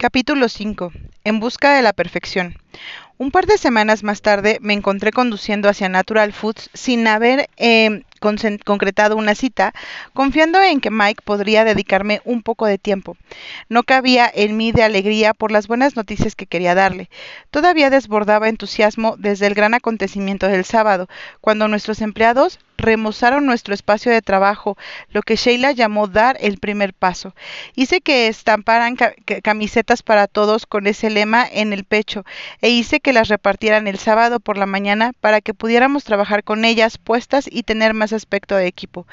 Capítulo 5. En busca de la perfección. Un par de semanas más tarde me encontré conduciendo hacia Natural Foods sin haber consen- concretado una cita, confiando en que Mike podría dedicarme un poco de tiempo. No cabía en mí de alegría por las buenas noticias que quería darle. Todavía desbordaba entusiasmo desde el gran acontecimiento del sábado, cuando nuestros empleados remozaron nuestro espacio de trabajo, lo que Sheila llamó dar el primer paso. Hice que estamparan ca- ca- camisetas para todos con ese lema en el pecho e hice que las repartieran el sábado por la mañana para que pudiéramos trabajar con ellas puestas y tener más aspecto de equipo.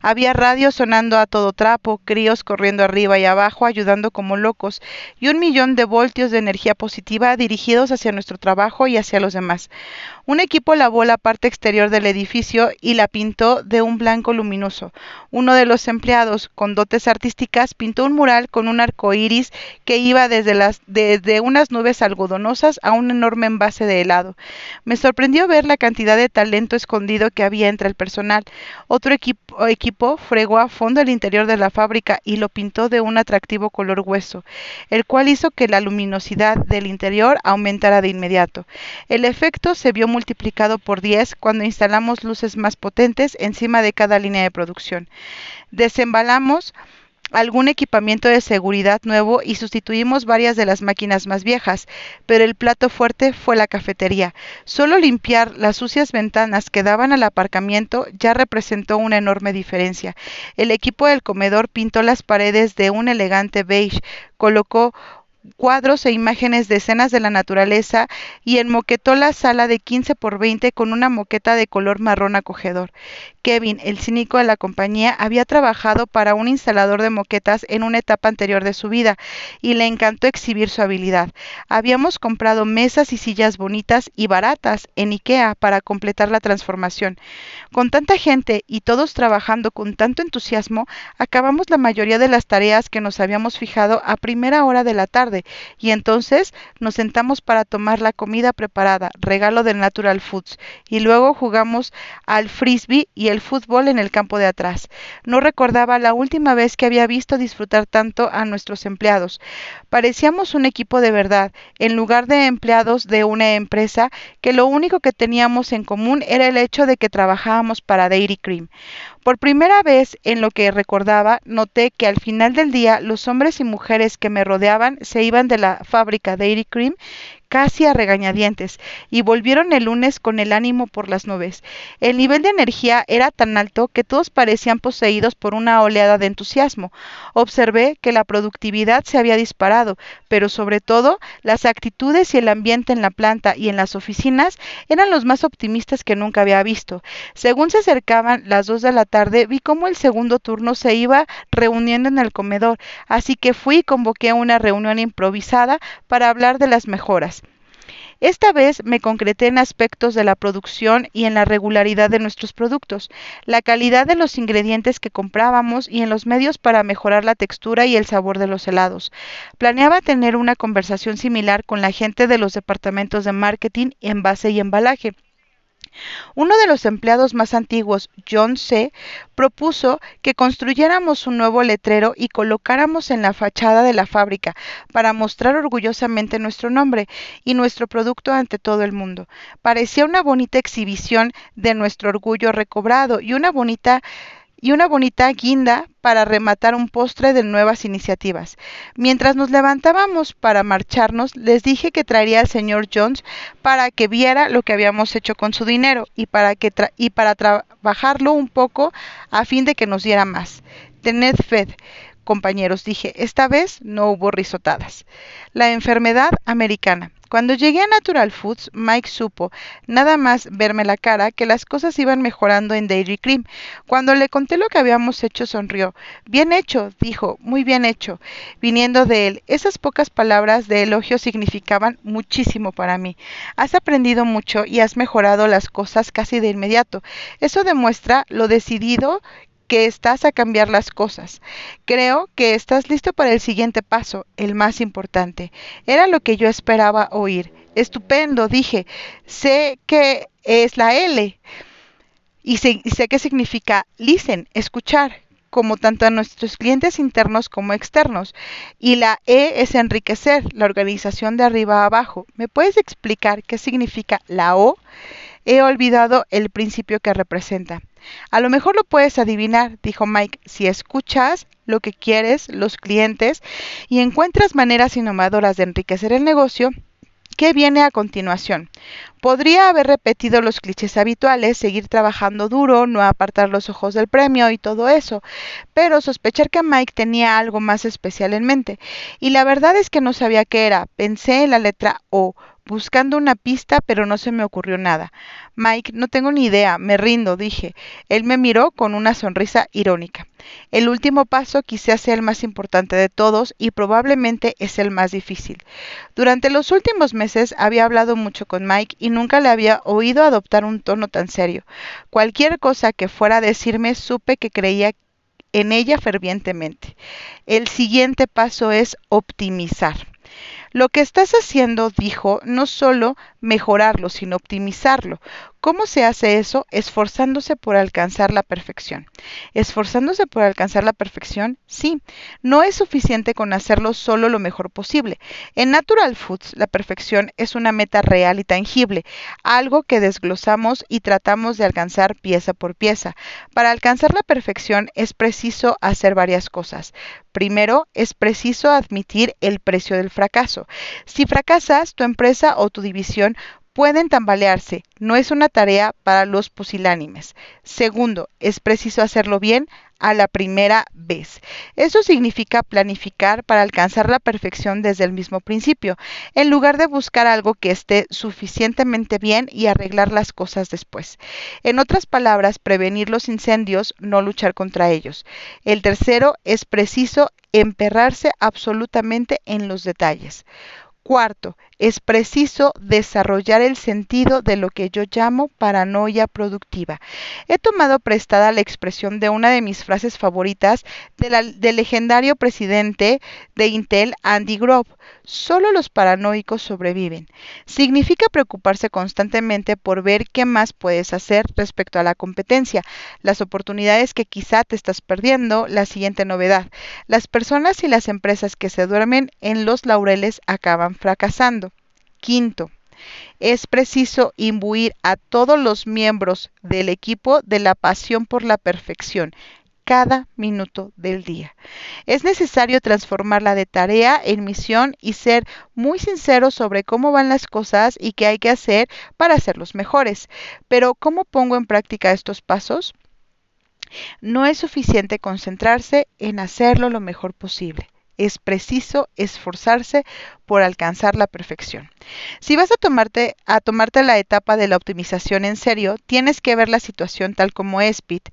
Había radio sonando a todo trapo, críos corriendo arriba y abajo ayudando como locos y un millón de voltios de energía positiva dirigidos hacia nuestro trabajo y hacia los demás. Un equipo lavó la parte exterior del edificio y la pintó de un blanco luminoso. Uno de los empleados, con dotes artísticas, pintó un mural con un arco iris que iba desde, unas nubes algodonosas a un enorme envase de helado. Me sorprendió ver la cantidad de talento escondido que había entre el personal. Otro equipo, equipo fregó a fondo el interior de la fábrica y lo pintó de un atractivo color hueso, el cual hizo que la luminosidad del interior aumentara de inmediato. El efecto se vio multiplicado por 10 cuando instalamos luces más potentes encima de cada línea de producción. Desembalamos algún equipamiento de seguridad nuevo y sustituimos varias de las máquinas más viejas, pero el plato fuerte fue la cafetería. Solo limpiar las sucias ventanas que daban al aparcamiento ya representó una enorme diferencia. El equipo del comedor pintó las paredes de un elegante beige, colocó cuadros e imágenes de escenas de la naturaleza y enmoquetó la sala de 15 por 20 con una moqueta de color marrón acogedor. Kevin, el cínico de la compañía, había trabajado para un instalador de moquetas en una etapa anterior de su vida y le encantó exhibir su habilidad. Habíamos comprado mesas y sillas bonitas y baratas en IKEA para completar la transformación. Con tanta gente y todos trabajando con tanto entusiasmo, acabamos la mayoría de las tareas que nos habíamos fijado a primera hora de la tarde y entonces nos sentamos para tomar la comida preparada, regalo de Natural Foods, y luego jugamos al frisbee y el fútbol en el campo de atrás. No recordaba la última vez que había visto disfrutar tanto a nuestros empleados. Parecíamos un equipo de verdad, en lugar de empleados de una empresa que lo único que teníamos en común era el hecho de que trabajábamos para Dairy Cream. Por primera vez en lo que recordaba, noté que al final del día los hombres y mujeres que me rodeaban se iban de la fábrica Dairy Cream casi a regañadientes, y volvieron el lunes con el ánimo por las nubes. El nivel de energía era tan alto que todos parecían poseídos por una oleada de entusiasmo. Observé que la productividad se había disparado, pero sobre todo las actitudes y el ambiente en la planta y en las oficinas eran los más optimistas que nunca había visto. Según se acercaban las dos de la tarde, vi cómo el segundo turno se iba reuniendo en el comedor, así que fui y convoqué una reunión improvisada para hablar de las mejoras. Esta vez me concreté en aspectos de la producción y en la regularidad de nuestros productos, la calidad de los ingredientes que comprábamos y en los medios para mejorar la textura y el sabor de los helados. Planeaba tener una conversación similar con la gente de los departamentos de marketing, envase y embalaje. Uno de los empleados más antiguos, John C., propuso que construyéramos un nuevo letrero y colocáramos en la fachada de la fábrica para mostrar orgullosamente nuestro nombre y nuestro producto ante todo el mundo. Parecía una bonita exhibición de nuestro orgullo recobrado y una bonita y una bonita guinda para rematar un postre de nuevas iniciativas. Mientras nos levantábamos para marcharnos, les dije que traería al señor Jones para que viera lo que habíamos hecho con su dinero y para, que y para trabajarlo un poco a fin de que nos diera más. Tened fe, compañeros, dije, esta vez no hubo risotadas. La enfermedad americana. Cuando llegué a Natural Foods, Mike supo, nada más verme la cara, que las cosas iban mejorando en Dairy Cream. Cuando le conté lo que habíamos hecho, sonrió. Bien hecho, dijo, muy bien hecho. Viniendo de él, esas pocas palabras de elogio significaban muchísimo para mí. Has aprendido mucho y has mejorado las cosas casi de inmediato. Eso demuestra lo decidido que estás a cambiar las cosas. Creo que estás listo para el siguiente paso, el más importante. Era lo que yo esperaba oír. Estupendo, dije. Sé que es la L y sé, y que significa listen, escuchar. como tanto a nuestros clientes internos como externos. Y la E es enriquecer, la organización de arriba a abajo. ¿Me puedes explicar qué significa la O? He olvidado el principio que representa. A lo mejor lo puedes adivinar, dijo Mike, si escuchas lo que quieres, los clientes, y encuentras maneras innovadoras de enriquecer el negocio, ¿Qué viene a continuación? Podría haber repetido los clichés habituales, seguir trabajando duro, no apartar los ojos del premio y todo eso, pero sospechar que Mike tenía algo más especial en mente. Y la verdad es que no sabía qué era. Pensé en la letra O, buscando una pista, pero no se me ocurrió nada. Mike, no tengo ni idea, me rindo, dije. Él me miró con una sonrisa irónica. El último paso quizás sea el más importante de todos y probablemente es el más difícil. Durante los últimos meses había hablado mucho con Mike y nunca le había oído adoptar un tono tan serio. Cualquier cosa que fuera a decirme supe que creía en ella fervientemente. El siguiente paso es optimizar. Lo que estás haciendo, dijo, no solo mejorarlo, sino optimizarlo. ¿Cómo se hace eso? Esforzándose por alcanzar la perfección. ¿Esforzándose por alcanzar la perfección? Sí. No es suficiente con hacerlo solo lo mejor posible. En Natural Foods, la perfección es una meta real y tangible, algo que desglosamos y tratamos de alcanzar pieza por pieza. Para alcanzar la perfección es preciso hacer varias cosas. Primero, es preciso admitir el precio del fracaso. Si fracasas, tu empresa o tu división pueden tambalearse, no es una tarea para los pusilánimes. Segundo, es preciso hacerlo bien a la primera vez. Eso significa planificar para alcanzar la perfección desde el mismo principio, en lugar de buscar algo que esté suficientemente bien y arreglar las cosas después. En otras palabras, prevenir los incendios, no luchar contra ellos. El tercero, es preciso emperrarse absolutamente en los detalles. Cuarto, es preciso desarrollar el sentido de lo que yo llamo paranoia productiva. He tomado prestada la expresión de una de mis frases favoritas del legendario presidente de Intel, Andy Grove. Solo los paranoicos sobreviven. Significa preocuparse constantemente por ver qué más puedes hacer respecto a la competencia, las oportunidades que quizá te estás perdiendo, la siguiente novedad. Las personas y las empresas que se duermen en los laureles acaban fracasando. Quinto, es preciso imbuir a todos los miembros del equipo de la pasión por la perfección cada minuto del día. Es necesario transformarla de tarea en misión y ser muy sincero sobre cómo van las cosas y qué hay que hacer para hacerlos mejores. Pero ¿cómo pongo en práctica estos pasos? No es suficiente concentrarse en hacerlo lo mejor posible es preciso esforzarse por alcanzar la perfección. Si vas a tomarte, a tomarte la etapa de la optimización en serio, tienes que ver la situación tal como es, Pete.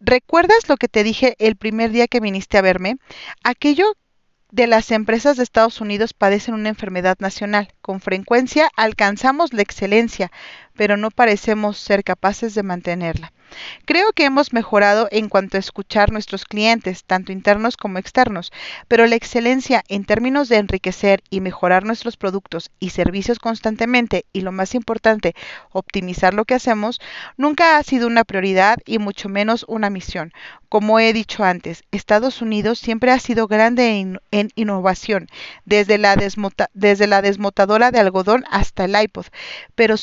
¿Recuerdas lo que te dije el primer día que viniste a verme? Aquello de las empresas de Estados Unidos padecen una enfermedad nacional. Con frecuencia alcanzamos la excelencia, pero no parecemos ser capaces de mantenerla. Creo que hemos mejorado en cuanto a escuchar nuestros clientes, tanto internos como externos, pero la excelencia en términos de enriquecer y mejorar nuestros productos y servicios constantemente y lo más importante, optimizar lo que hacemos, nunca ha sido una prioridad y mucho menos una misión. Como he dicho antes, Estados Unidos siempre ha sido grande en, innovación, desde la, desde la, desmotadora de algodón hasta el iPod, pero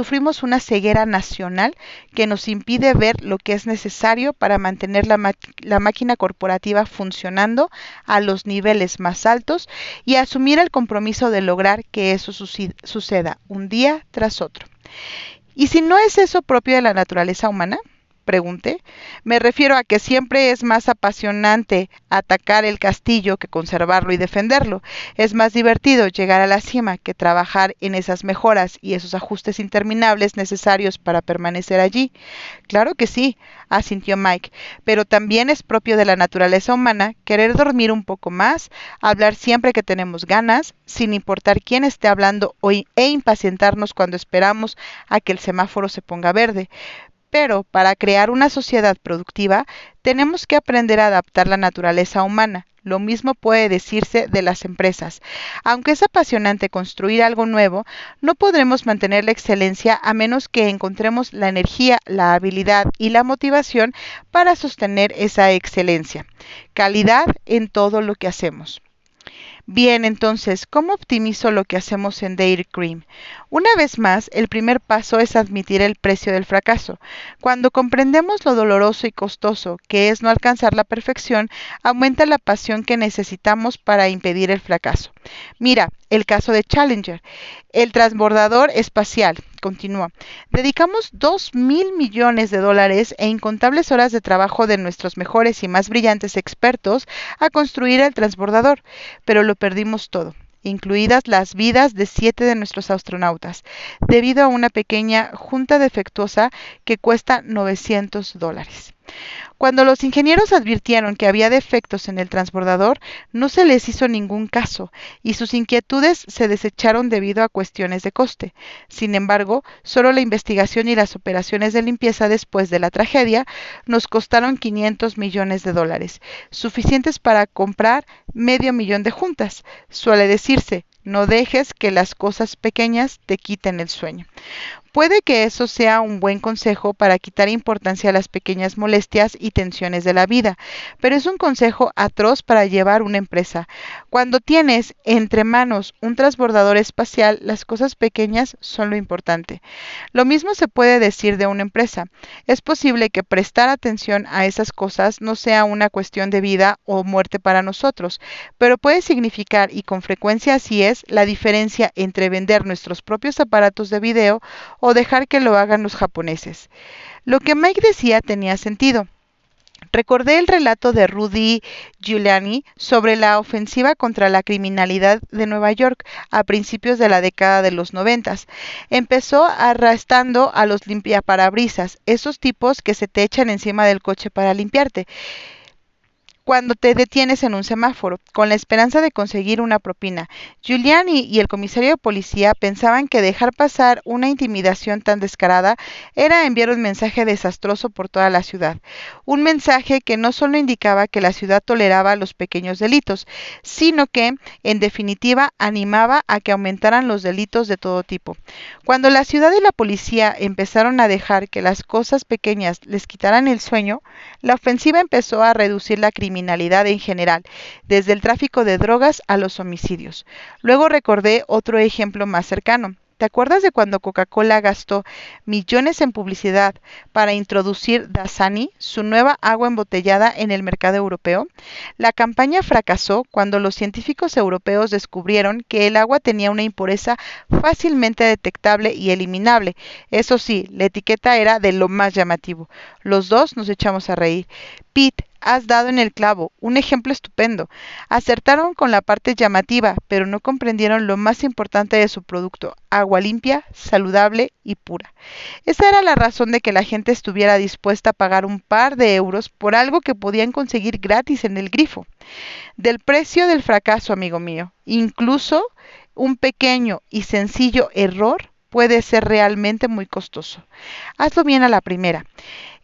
sufrimos una ceguera nacional que nos impide de ver lo que es necesario para mantener la máquina corporativa funcionando a los niveles más altos y asumir el compromiso de lograr que eso suceda un día tras otro. ¿Y si no es eso propio de la naturaleza humana? Pregunté. Me refiero a que siempre es más apasionante atacar el castillo que conservarlo y defenderlo. Es más divertido llegar a la cima que trabajar en esas mejoras y esos ajustes interminables necesarios para permanecer allí. Claro que sí, asintió Mike, pero también es propio de la naturaleza humana querer dormir un poco más, hablar siempre que tenemos ganas, sin importar quién esté hablando e impacientarnos cuando esperamos a que el semáforo se ponga verde. Pero para crear una sociedad productiva tenemos que aprender a adaptar la naturaleza humana, Lo mismo puede decirse de las empresas. Aunque es apasionante construir algo nuevo, no podremos mantener la excelencia a menos que encontremos la energía, la habilidad y la motivación para sostener esa excelencia. Calidad en todo lo que hacemos. Bien, entonces, ¿cómo optimizo lo que hacemos en Dairy Cream? Una vez más, el primer paso es admitir el precio del fracaso. Cuando comprendemos lo doloroso y costoso que es no alcanzar la perfección, aumenta la pasión que necesitamos para impedir el fracaso. Mira, el caso de Challenger, el transbordador espacial. Continúa. Dedicamos dos mil millones de dólares e incontables horas de trabajo de nuestros mejores y más brillantes expertos a construir el transbordador, pero lo perdimos todo incluidas las vidas de siete de nuestros astronautas, debido a una pequeña junta defectuosa que cuesta 900 dólares. Cuando los ingenieros advirtieron que había defectos en el transbordador, no se les hizo ningún caso y sus inquietudes se desecharon debido a cuestiones de coste. Sin embargo, solo la investigación y las operaciones de limpieza después de la tragedia nos costaron 500 millones de dólares, suficientes para comprar medio millón de juntas. Suele decirse, no dejes que las cosas pequeñas te quiten el sueño. Puede que eso sea un buen consejo para quitar importancia a las pequeñas molestias y tensiones de la vida, pero es un consejo atroz para llevar una empresa. Cuando tienes entre manos un transbordador espacial, las cosas pequeñas son lo importante. Lo mismo se puede decir de una empresa. Es posible que prestar atención a esas cosas no sea una cuestión de vida o muerte para nosotros, pero puede significar, y con frecuencia así es, la diferencia entre vender nuestros propios aparatos de video o dejar que lo hagan los japoneses. Lo que Mike decía tenía sentido. Recordé el relato de Rudy Giuliani sobre la ofensiva contra la criminalidad de Nueva York a principios de la década de los noventas. Empezó arrastrando a los limpiaparabrisas, esos tipos que se te echan encima del coche para limpiarte cuando te detienes en un semáforo, con la esperanza de conseguir una propina. Giuliani y el comisario de policía pensaban que dejar pasar una intimidación tan descarada era enviar un mensaje desastroso por toda la ciudad. Un mensaje que no solo indicaba que la ciudad toleraba los pequeños delitos, sino que, en definitiva, animaba a que aumentaran los delitos de todo tipo. Cuando la ciudad y la policía empezaron a dejar que las cosas pequeñas les quitaran el sueño, la ofensiva empezó a reducir la criminalidad en general, desde el tráfico de drogas a los homicidios. Luego recordé otro ejemplo más cercano. ¿Te acuerdas de cuando Coca-Cola gastó millones en publicidad para introducir Dasani, su nueva agua embotellada, en el mercado europeo? La campaña fracasó cuando los científicos europeos descubrieron que el agua tenía una impureza fácilmente detectable y eliminable. Eso sí, la etiqueta era de lo más llamativo. Los dos nos echamos a reír. Pete, has dado en el clavo, un ejemplo estupendo. Acertaron con la parte llamativa, pero no comprendieron lo más importante de su producto, agua limpia, saludable y pura. Esa era la razón de que la gente estuviera dispuesta a pagar un par de euros por algo que podían conseguir gratis en el grifo. Del precio del fracaso, amigo mío, incluso un pequeño y sencillo error puede ser realmente muy costoso. Hazlo bien a la primera.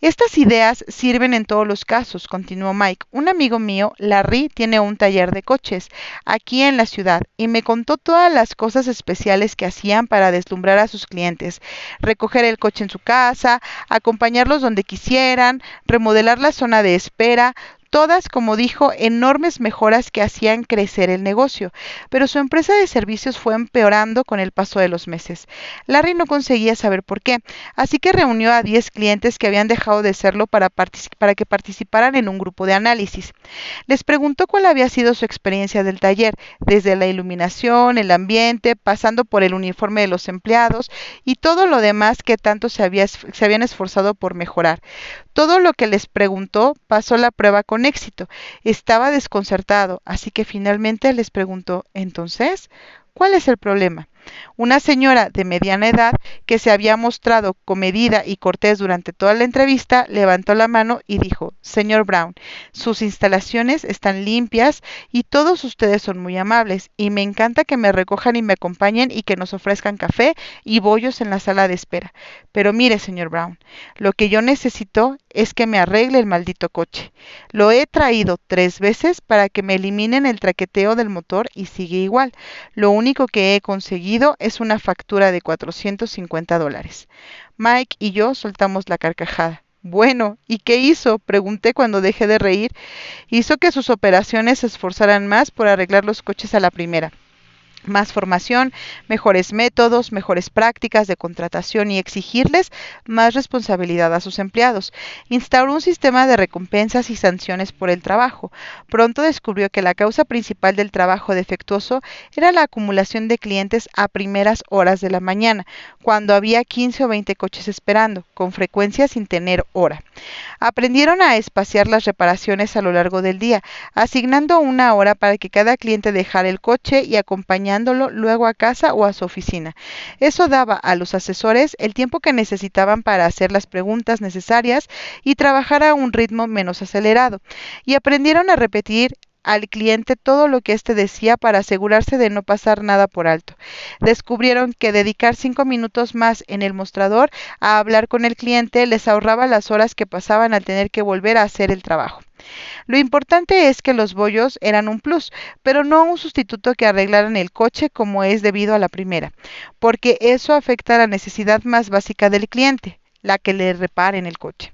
Estas ideas sirven en todos los casos, continuó Mike. Un amigo mío, Larry, tiene un taller de coches aquí en la ciudad y me contó todas las cosas especiales que hacían para deslumbrar a sus clientes. Recoger el coche en su casa, acompañarlos donde quisieran, remodelar la zona de espera, todas, como dijo, enormes mejoras que hacían crecer el negocio, pero su empresa de servicios fue empeorando con el paso de los meses. Larry no conseguía saber por qué, así que reunió a 10 clientes que habían dejado de serlo para, para que participaran en un grupo de análisis. Les preguntó cuál había sido su experiencia del taller, desde la iluminación, el ambiente, pasando por el uniforme de los empleados y todo lo demás que tanto se, había, se habían esforzado por mejorar. Todo lo que les preguntó pasó la prueba éxito. Estaba desconcertado, así que finalmente les preguntó, entonces, ¿cuál es el problema? Una señora de mediana edad, que se había mostrado comedida y cortés durante toda la entrevista, levantó la mano y dijo, Señor Brown, sus instalaciones están limpias y todos ustedes son muy amables, y me encanta que me recojan y me acompañen y que nos ofrezcan café y bollos en la sala de espera. Pero mire, señor Brown, lo que yo necesito es que me arregle el maldito coche. Lo he traído tres veces para que me eliminen el traqueteo del motor y sigue igual. Lo único que he conseguido es una factura de 450 dólares. Mike y yo soltamos la carcajada. Bueno, ¿y qué hizo? pregunté cuando dejé de reír. Hizo que sus operaciones se esforzaran más por arreglar los coches a la primera más formación, mejores métodos, mejores prácticas de contratación y exigirles más responsabilidad a sus empleados. Instauró un sistema de recompensas y sanciones por el trabajo. Pronto descubrió que la causa principal del trabajo defectuoso era la acumulación de clientes a primeras horas de la mañana, cuando había 15 o 20 coches esperando, con frecuencia sin tener hora. Aprendieron a espaciar las reparaciones a lo largo del día, asignando una hora para que cada cliente dejara el coche y luego a casa o a su oficina. Eso daba a los asesores el tiempo que necesitaban para hacer las preguntas necesarias y trabajar a un ritmo menos acelerado. Y aprendieron a repetir al cliente todo lo que éste decía para asegurarse de no pasar nada por alto. Descubrieron que dedicar cinco minutos más en el mostrador a hablar con el cliente les ahorraba las horas que pasaban al tener que volver a hacer el trabajo. Lo importante es que los bollos eran un plus, pero no un sustituto que arreglaran el coche como es debido a la primera, porque eso afecta a la necesidad más básica del cliente, la que le reparen el coche.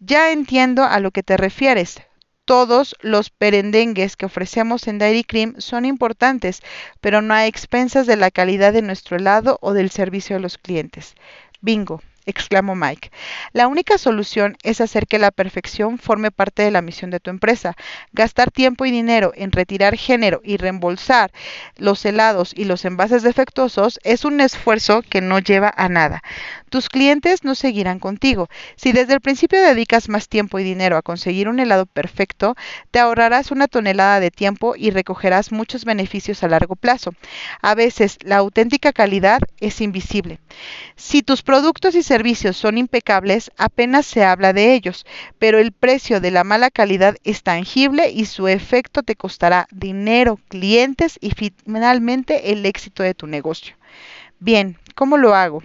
Ya entiendo a lo que te refieres, todos los perendengues que ofrecemos en Dairy Cream son importantes, pero no a expensas de la calidad de nuestro helado o del servicio a los clientes. Bingo exclamó Mike. La única solución es hacer que la perfección forme parte de la misión de tu empresa. Gastar tiempo y dinero en retirar género y reembolsar los helados y los envases defectuosos es un esfuerzo que no lleva a nada. Tus clientes no seguirán contigo. Si desde el principio dedicas más tiempo y dinero a conseguir un helado perfecto, te ahorrarás una tonelada de tiempo y recogerás muchos beneficios a largo plazo. A veces la auténtica calidad es invisible. Si tus productos y servicios son impecables, apenas se habla de ellos, pero el precio de la mala calidad es tangible y su efecto te costará dinero, clientes y finalmente el éxito de tu negocio. Bien, ¿cómo lo hago?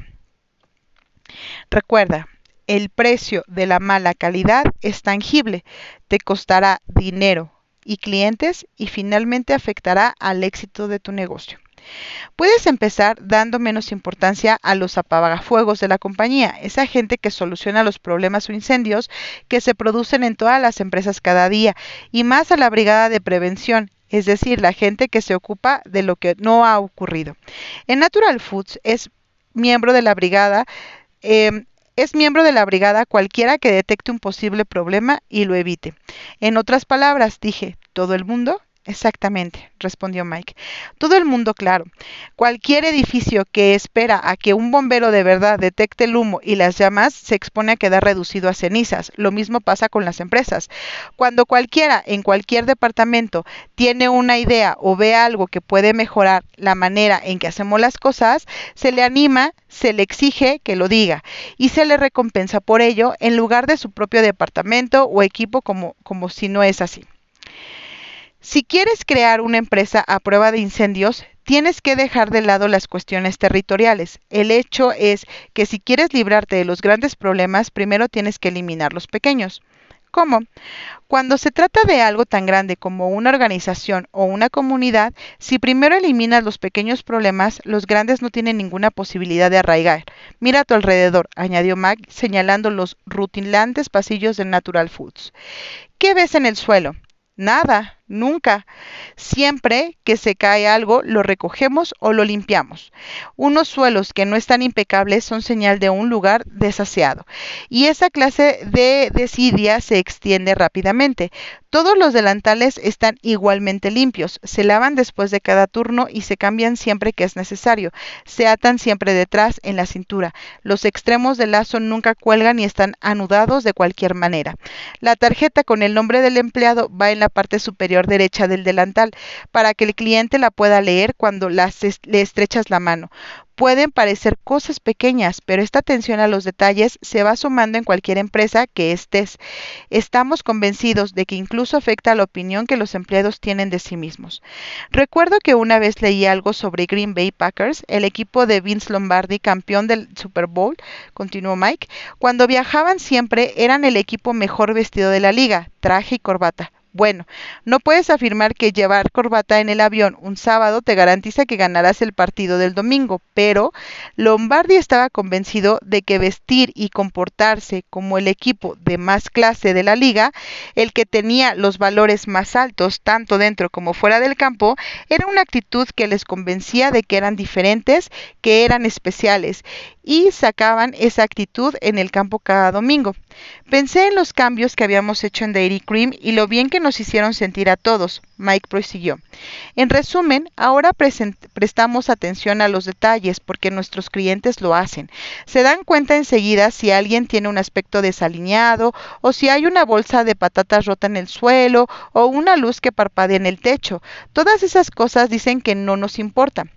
Recuerda, el precio de la mala calidad es tangible, te costará dinero y clientes y finalmente afectará al éxito de tu negocio. Puedes empezar dando menos importancia a los apagafuegos de la compañía, esa gente que soluciona los problemas o incendios que se producen en todas las empresas cada día, y más a la brigada de prevención, es decir, la gente que se ocupa de lo que no ha ocurrido. En Natural Foods es miembro de la brigada. Em, es miembro de la brigada cualquiera que detecte un posible problema y lo evite. En otras palabras, dije, ¿todo el mundo? Exactamente, respondió Mike. Todo el mundo, claro. Cualquier edificio que espera a que un bombero de verdad detecte el humo y las llamas se expone a quedar reducido a cenizas. Lo mismo pasa con las empresas. Cuando cualquiera en cualquier departamento tiene una idea o ve algo que puede mejorar la manera en que hacemos las cosas, se le anima, se le exige que lo diga y se le recompensa por ello en lugar de su propio departamento o equipo como, como si no es así. Si quieres crear una empresa a prueba de incendios, tienes que dejar de lado las cuestiones territoriales. El hecho es que si quieres librarte de los grandes problemas, primero tienes que eliminar los pequeños. ¿Cómo? Cuando se trata de algo tan grande como una organización o una comunidad, si primero eliminas los pequeños problemas, los grandes no tienen ninguna posibilidad de arraigar. Mira a tu alrededor, añadió Mac, señalando los rutilantes pasillos de Natural Foods. ¿Qué ves en el suelo? Nada, nunca. Siempre que se cae algo, lo recogemos o lo limpiamos. Unos suelos que no están impecables son señal de un lugar desaseado. Y esa clase de desidia se extiende rápidamente. Todos los delantales están igualmente limpios, se lavan después de cada turno y se cambian siempre que es necesario. Se atan siempre detrás en la cintura. Los extremos del lazo nunca cuelgan y están anudados de cualquier manera. La tarjeta con el nombre del empleado va en la parte superior derecha del delantal para que el cliente la pueda leer cuando le estrechas la mano. Pueden parecer cosas pequeñas, pero esta atención a los detalles se va sumando en cualquier empresa que estés. Estamos convencidos de que incluso afecta a la opinión que los empleados tienen de sí mismos. Recuerdo que una vez leí algo sobre Green Bay Packers, el equipo de Vince Lombardi, campeón del Super Bowl, continuó Mike, cuando viajaban siempre eran el equipo mejor vestido de la liga, traje y corbata. Bueno, no puedes afirmar que llevar corbata en el avión un sábado te garantiza que ganarás el partido del domingo, pero Lombardi estaba convencido de que vestir y comportarse como el equipo de más clase de la liga, el que tenía los valores más altos tanto dentro como fuera del campo, era una actitud que les convencía de que eran diferentes, que eran especiales y sacaban esa actitud en el campo cada domingo. Pensé en los cambios que habíamos hecho en Dairy Cream y lo bien que nos hicieron sentir a todos. Mike prosiguió. En resumen, ahora prestamos atención a los detalles porque nuestros clientes lo hacen. Se dan cuenta enseguida si alguien tiene un aspecto desalineado o si hay una bolsa de patatas rota en el suelo o una luz que parpadea en el techo. Todas esas cosas dicen que no nos importan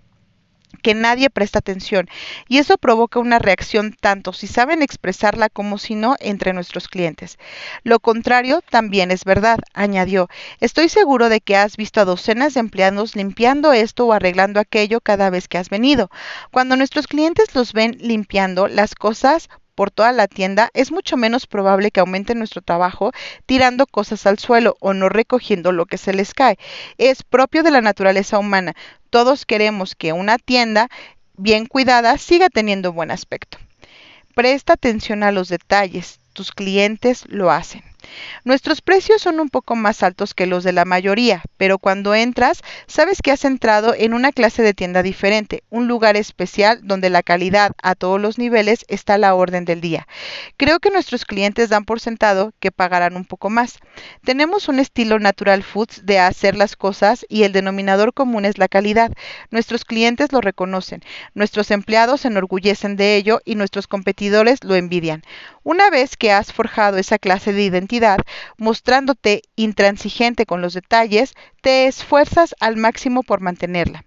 que nadie presta atención y eso provoca una reacción tanto si saben expresarla como si no entre nuestros clientes. Lo contrario también es verdad, añadió. Estoy seguro de que has visto a docenas de empleados limpiando esto o arreglando aquello cada vez que has venido. Cuando nuestros clientes los ven limpiando las cosas, por toda la tienda, es mucho menos probable que aumente nuestro trabajo tirando cosas al suelo o no recogiendo lo que se les cae. Es propio de la naturaleza humana. Todos queremos que una tienda bien cuidada siga teniendo buen aspecto. Presta atención a los detalles. Tus clientes lo hacen. Nuestros precios son un poco más altos que los de la mayoría, pero cuando entras, sabes que has entrado en una clase de tienda diferente, un lugar especial donde la calidad a todos los niveles está a la orden del día. Creo que nuestros clientes dan por sentado que pagarán un poco más. Tenemos un estilo natural foods de hacer las cosas y el denominador común es la calidad. Nuestros clientes lo reconocen, nuestros empleados se enorgullecen de ello y nuestros competidores lo envidian. Una vez que has forjado esa clase de identidad, mostrándote intransigente con los detalles, te esfuerzas al máximo por mantenerla.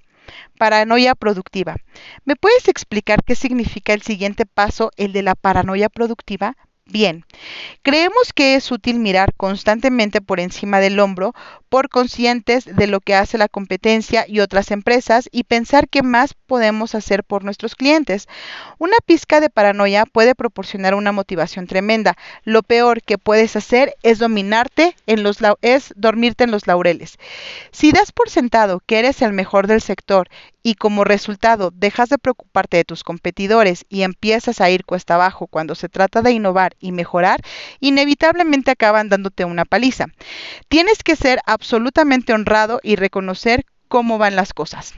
Paranoia productiva. ¿Me puedes explicar qué significa el siguiente paso, el de la paranoia productiva? Bien, creemos que es útil mirar constantemente por encima del hombro, por conscientes de lo que hace la competencia y otras empresas y pensar qué más podemos hacer por nuestros clientes. Una pizca de paranoia puede proporcionar una motivación tremenda. Lo peor que puedes hacer es dominarte en los es dormirte en los laureles. Si das por sentado que eres el mejor del sector y como resultado dejas de preocuparte de tus competidores y empiezas a ir cuesta abajo cuando se trata de innovar y mejorar, inevitablemente acaban dándote una paliza. Tienes que ser absolutamente honrado y reconocer cómo van las cosas.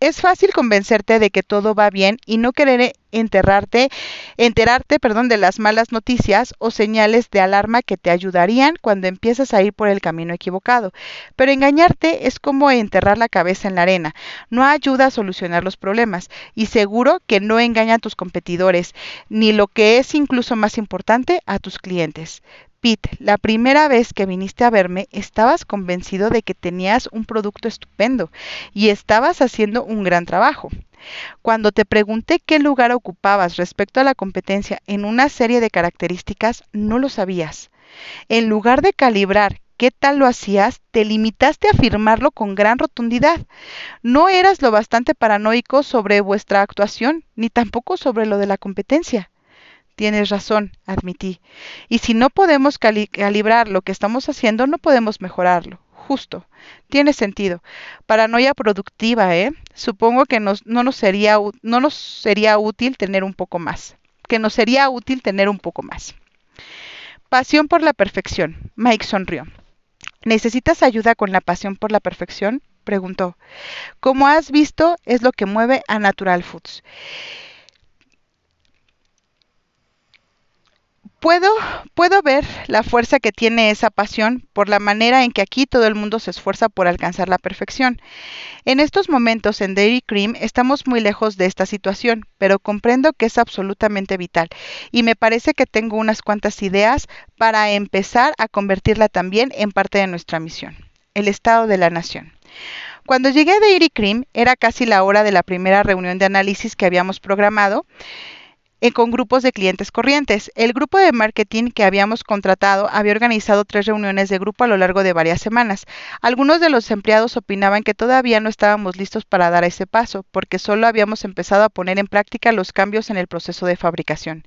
Es fácil convencerte de que todo va bien y no querer enterrarte, enterarte perdón, de las malas noticias o señales de alarma que te ayudarían cuando empiezas a ir por el camino equivocado. Pero engañarte es como enterrar la cabeza en la arena. No ayuda a solucionar los problemas y seguro que no engaña a tus competidores, ni lo que es incluso más importante, a tus clientes. Pete, la primera vez que viniste a verme estabas convencido de que tenías un producto estupendo y estabas haciendo un gran trabajo. Cuando te pregunté qué lugar ocupabas respecto a la competencia en una serie de características, no lo sabías. En lugar de calibrar qué tal lo hacías, te limitaste a afirmarlo con gran rotundidad. No eras lo bastante paranoico sobre vuestra actuación, ni tampoco sobre lo de la competencia. Tienes razón, admití. Y si no podemos calibrar lo que estamos haciendo, no podemos mejorarlo. Justo. Tiene sentido. Paranoia productiva, ¿eh? Supongo que no, nos sería, no nos sería útil tener un poco más. Que nos sería útil tener un poco más. Pasión por la perfección. Mike sonrió. ¿Necesitas ayuda con la pasión por la perfección? preguntó. Como has visto, es lo que mueve a Natural Foods. Puedo, ver la fuerza que tiene esa pasión por la manera en que aquí todo el mundo se esfuerza por alcanzar la perfección. En estos momentos en Dairy Cream estamos muy lejos de esta situación, pero comprendo que es absolutamente vital y me parece que tengo unas cuantas ideas para empezar a convertirla también en parte de nuestra misión. el estado de la nación. Cuando llegué a Dairy Cream era casi la hora de la primera reunión de análisis que habíamos programado eh, con grupos de clientes corrientes. El grupo de marketing que habíamos contratado había organizado tres reuniones de grupo a lo largo de varias semanas. Algunos de los empleados opinaban que todavía no estábamos listos para dar ese paso, porque solo habíamos empezado a poner en práctica los cambios en el proceso de fabricación.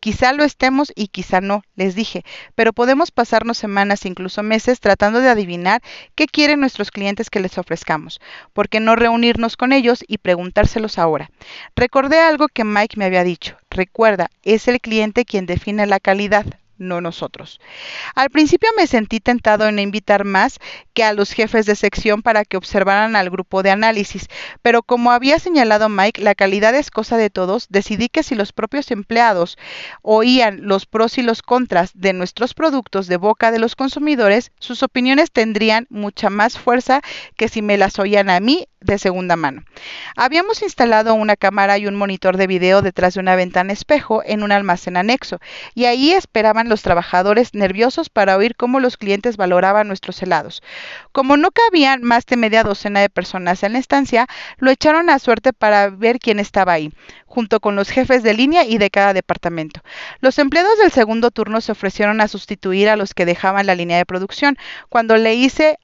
Quizá lo estemos y quizá no, les dije, pero podemos pasarnos semanas, incluso meses, tratando de adivinar qué quieren nuestros clientes que les ofrezcamos. ¿Por qué no reunirnos con ellos y preguntárselos ahora? Recordé algo que Mike me había dicho. Recuerda, es el cliente quien define la calidad, no nosotros. Al principio me sentí tentado en invitar más que a los jefes de sección para que observaran al grupo de análisis, pero como había señalado Mike, la calidad es cosa de todos, decidí que si los propios empleados oían los pros y los contras de nuestros productos de boca de los consumidores, sus opiniones tendrían mucha más fuerza que si me las oían a mí de segunda mano. Habíamos instalado una cámara y un monitor de video detrás de una ventana espejo en un almacén anexo, y ahí esperaban los trabajadores nerviosos para oír cómo los clientes valoraban nuestros helados. Como no cabían más de media docena de personas en la estancia, lo echaron a suerte para ver quién estaba ahí, junto con los jefes de línea y de cada departamento. Los empleados del segundo turno se ofrecieron a sustituir a los que dejaban la línea de producción. Cuando le hice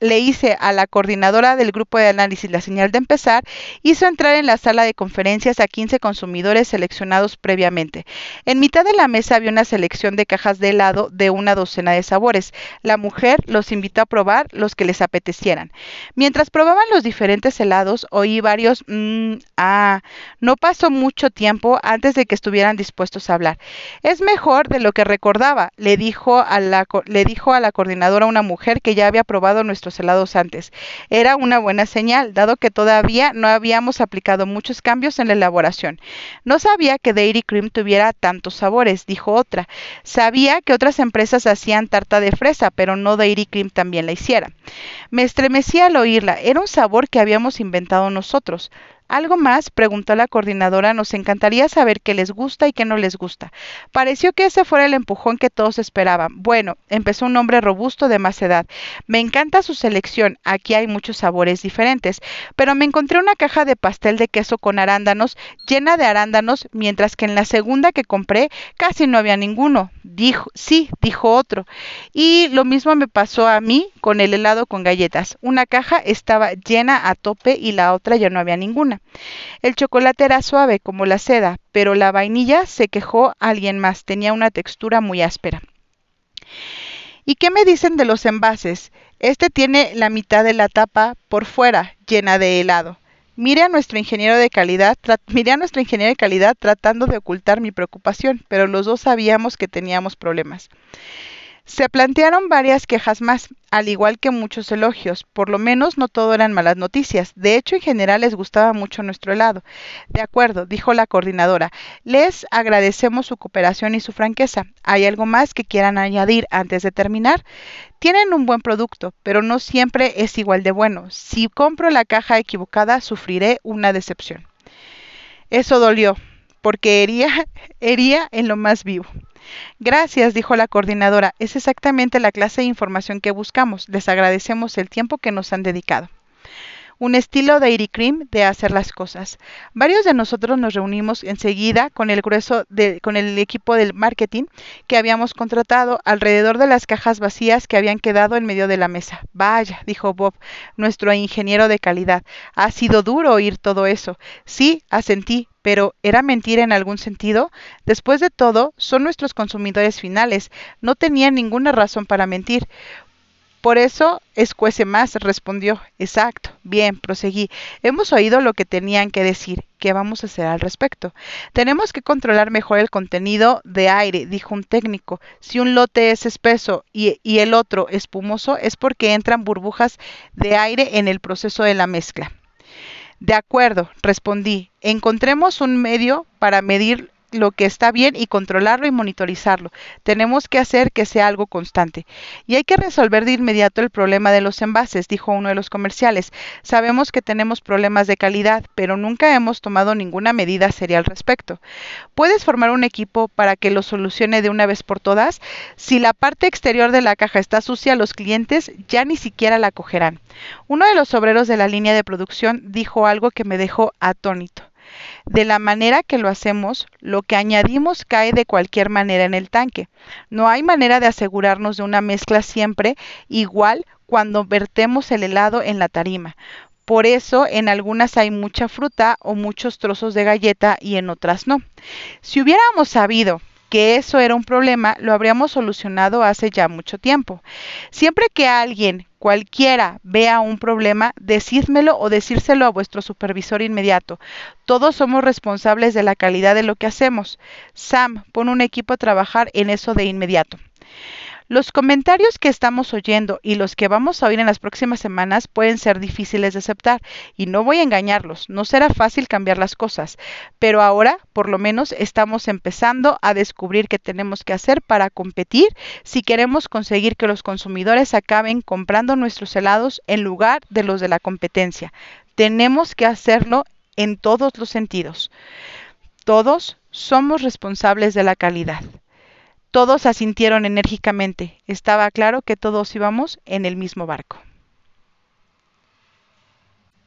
le hice a la coordinadora del grupo de análisis la señal de empezar, hizo entrar en la sala de conferencias a 15 consumidores seleccionados previamente. En mitad de la mesa había una selección de cajas de helado de una docena de sabores. La mujer los invitó a probar los que les apetecieran. Mientras probaban los diferentes helados, oí varios mmm, ah. No pasó mucho tiempo antes de que estuvieran dispuestos a hablar. Es mejor de lo que recordaba, le dijo a la, le dijo a la coordinadora una mujer que ya había probado nuestro helados antes. Era una buena señal, dado que todavía no habíamos aplicado muchos cambios en la elaboración. No sabía que Dairy Cream tuviera tantos sabores, dijo otra. Sabía que otras empresas hacían tarta de fresa, pero no Dairy Cream también la hiciera. Me estremecí al oírla. Era un sabor que habíamos inventado nosotros. ¿Algo más? preguntó la coordinadora. Nos encantaría saber qué les gusta y qué no les gusta. Pareció que ese fuera el empujón que todos esperaban. Bueno, empezó un hombre robusto de más edad. Me encanta su selección. Aquí hay muchos sabores diferentes. Pero me encontré una caja de pastel de queso con arándanos llena de arándanos, mientras que en la segunda que compré casi no había ninguno. Dijo, sí, dijo otro. Y lo mismo me pasó a mí con el helado con galletas. Una caja estaba llena a tope y la otra ya no había ninguna. El chocolate era suave como la seda, pero la vainilla se quejó alguien más, tenía una textura muy áspera. ¿Y qué me dicen de los envases? Este tiene la mitad de la tapa por fuera, llena de helado. Mire a nuestro ingeniero de calidad, miré a nuestro ingeniero de calidad tratando de ocultar mi preocupación, pero los dos sabíamos que teníamos problemas. Se plantearon varias quejas más, al igual que muchos elogios. Por lo menos no todo eran malas noticias. De hecho, en general les gustaba mucho nuestro helado. De acuerdo, dijo la coordinadora. Les agradecemos su cooperación y su franqueza. ¿Hay algo más que quieran añadir antes de terminar? Tienen un buen producto, pero no siempre es igual de bueno. Si compro la caja equivocada, sufriré una decepción. Eso dolió, porque hería, en lo más vivo. Gracias, dijo la coordinadora. Es exactamente la clase de información que buscamos. Les agradecemos el tiempo que nos han dedicado un estilo Dairy Cream de hacer las cosas. Varios de nosotros nos reunimos enseguida con el grueso de, con el equipo del marketing que habíamos contratado alrededor de las cajas vacías que habían quedado en medio de la mesa. Vaya, dijo Bob, nuestro ingeniero de calidad. Ha sido duro oír todo eso. Sí, asentí, pero ¿era mentira en algún sentido? Después de todo, son nuestros consumidores finales. No tenían ninguna razón para mentir. Por eso escuece más, respondió. Exacto. Bien, proseguí. Hemos oído lo que tenían que decir. ¿Qué vamos a hacer al respecto? Tenemos que controlar mejor el contenido de aire, dijo un técnico. Si un lote es espeso y, y el otro espumoso, es porque entran burbujas de aire en el proceso de la mezcla. De acuerdo, respondí. Encontremos un medio para medir lo que está bien y controlarlo y monitorizarlo. Tenemos que hacer que sea algo constante. Y hay que resolver de inmediato el problema de los envases, dijo uno de los comerciales. Sabemos que tenemos problemas de calidad, pero nunca hemos tomado ninguna medida seria al respecto. ¿Puedes formar un equipo para que lo solucione de una vez por todas? Si la parte exterior de la caja está sucia, los clientes ya ni siquiera la cogerán. Uno de los obreros de la línea de producción dijo algo que me dejó atónito. De la manera que lo hacemos, lo que añadimos cae de cualquier manera en el tanque. No hay manera de asegurarnos de una mezcla siempre igual cuando vertemos el helado en la tarima. Por eso en algunas hay mucha fruta o muchos trozos de galleta y en otras no. Si hubiéramos sabido que eso era un problema, lo habríamos solucionado hace ya mucho tiempo. Siempre que alguien, cualquiera, vea un problema, decídmelo o decírselo a vuestro supervisor inmediato. Todos somos responsables de la calidad de lo que hacemos. Sam, pon un equipo a trabajar en eso de inmediato. Los comentarios que estamos oyendo y los que vamos a oír en las próximas semanas pueden ser difíciles de aceptar y no voy a engañarlos, no será fácil cambiar las cosas, pero ahora por lo menos estamos empezando a descubrir qué tenemos que hacer para competir si queremos conseguir que los consumidores acaben comprando nuestros helados en lugar de los de la competencia. Tenemos que hacerlo en todos los sentidos. Todos somos responsables de la calidad. Todos asintieron enérgicamente. Estaba claro que todos íbamos en el mismo barco.